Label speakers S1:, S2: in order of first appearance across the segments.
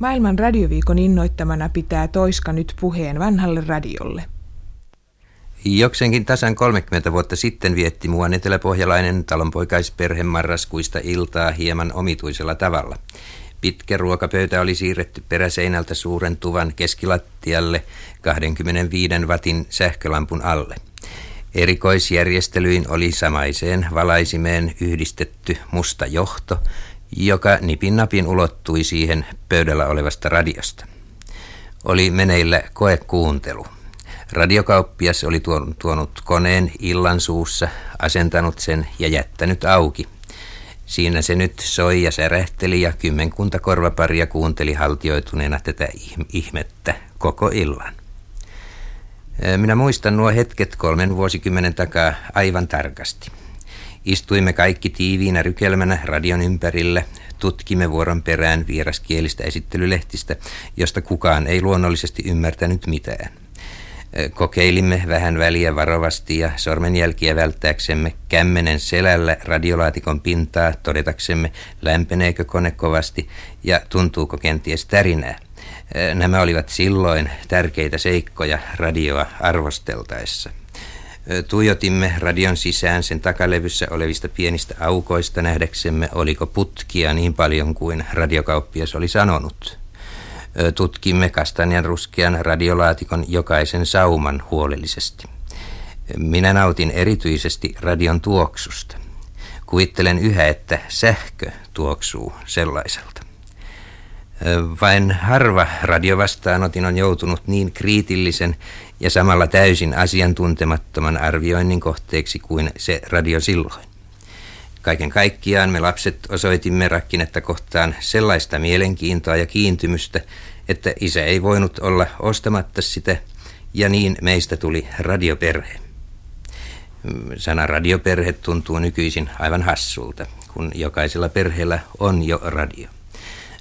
S1: Maailman radioviikon innoittamana pitää Toiska nyt puheen vanhalle radiolle.
S2: Joksenkin tasan 30 vuotta sitten vietti muuan eteläpohjalainen talonpoikaisperhe marraskuista iltaa hieman omituisella tavalla. Pitkä ruokapöytä oli siirretty peräseinältä suuren tuvan keskilattialle 25 watin sähkölampun alle. Erikoisjärjestelyin oli samaiseen valaisimeen yhdistetty musta johto, joka nipin napin ulottui siihen pöydällä olevasta radiosta. Oli meneillä koekuuntelu. Radiokauppias oli tuonut koneen illan suussa, asentanut sen ja jättänyt auki. Siinä se nyt soi ja särähteli ja kymmenkunta korvaparia kuunteli haltioituneena tätä ihmettä koko illan. Minä muistan nuo hetket kolmen vuosikymmenen takaa aivan tarkasti. Istuimme kaikki tiiviinä rykelmänä radion ympärillä, tutkimme vuoron perään vieraskielistä esittelylehtistä, josta kukaan ei luonnollisesti ymmärtänyt mitään. Kokeilimme vähän väliä varovasti ja sormenjälkiä välttääksemme kämmenen selällä radiolaatikon pintaa todetaksemme lämpeneekö kone kovasti ja tuntuuko kenties tärinää. Nämä olivat silloin tärkeitä seikkoja radioa arvosteltaessa. Tuijotimme radion sisään sen takalevyssä olevista pienistä aukoista nähdäksemme, oliko putkia niin paljon kuin radiokauppias oli sanonut. Tutkimme kastanjan ruskean radiolaatikon jokaisen sauman huolellisesti. Minä nautin erityisesti radion tuoksusta. Kuvittelen yhä, että sähkö tuoksuu sellaiselta. Vain harva radiovastaanotin on joutunut niin kriitillisen ja samalla täysin asiantuntemattoman arvioinnin kohteeksi kuin se radio silloin. Kaiken kaikkiaan me lapset osoitimme rakkinetta kohtaan sellaista mielenkiintoa ja kiintymystä, että isä ei voinut olla ostamatta sitä, ja niin meistä tuli radioperhe. Sana radioperhe tuntuu nykyisin aivan hassulta, kun jokaisella perheellä on jo radio.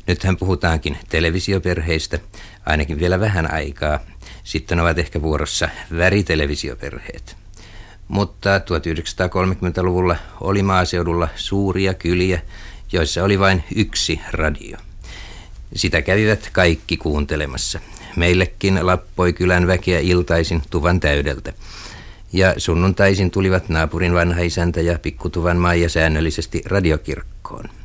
S2: Nythän puhutaankin televisioperheistä, ainakin vielä vähän aikaa. Sitten ovat ehkä vuorossa väritelevisioperheet. Mutta 1930-luvulla oli maaseudulla suuria kyliä, joissa oli vain yksi radio. Sitä kävivät kaikki kuuntelemassa. Meillekin lappoi kylän väkeä iltaisin tuvan täydeltä. Ja sunnuntaisin tulivat naapurin vanha isäntä ja pikkutuvan Maija säännöllisesti radiokirkkoon.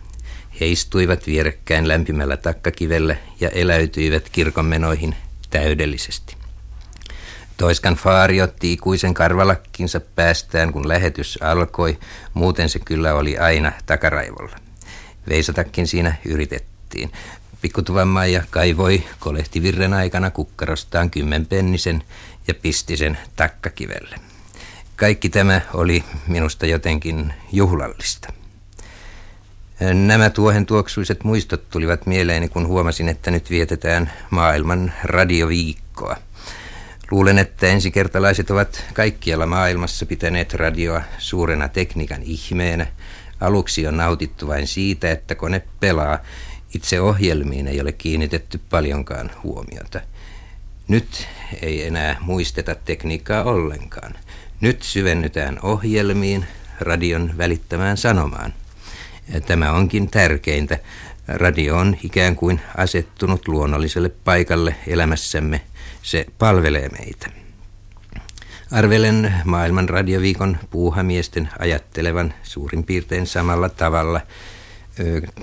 S2: He istuivat vierekkäin lämpimällä takkakivellä ja eläytyivät kirkonmenoihin täydellisesti. Toiskan faari otti ikuisen karvalakkinsa päästään, kun lähetys alkoi. Muuten se kyllä oli aina takaraivolla. Veisatakin siinä yritettiin. Pikkutuvan Maija kaivoi kolehtivirren aikana kukkarostaan kymmenpennisen ja pisti sen takkakivelle. Kaikki tämä oli minusta jotenkin juhlallista. Nämä tuohen tuoksuiset muistot tulivat mieleeni, kun huomasin, että nyt vietetään maailman radioviikkoa. Luulen, että ensikertalaiset ovat kaikkialla maailmassa pitäneet radioa suurena tekniikan ihmeenä. Aluksi on nautittu vain siitä, että kone pelaa. Itse ohjelmiin ei ole kiinnitetty paljonkaan huomiota. Nyt ei enää muisteta tekniikkaa ollenkaan. Nyt syvennytään ohjelmiin, radion välittämään sanomaan. Tämä onkin tärkeintä. Radio on ikään kuin asettunut luonnolliselle paikalle elämässämme. Se palvelee meitä. Arvelen maailman radioviikon puuhamiesten ajattelevan suurin piirtein samalla tavalla.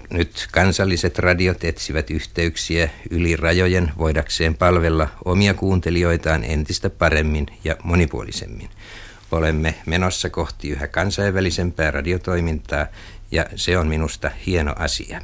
S2: Nyt kansalliset radiot etsivät yhteyksiä yli rajojen voidakseen palvella omia kuuntelijoitaan entistä paremmin ja monipuolisemmin. Olemme menossa kohti yhä kansainvälisempää radiotoimintaa ja se on minusta hieno asia.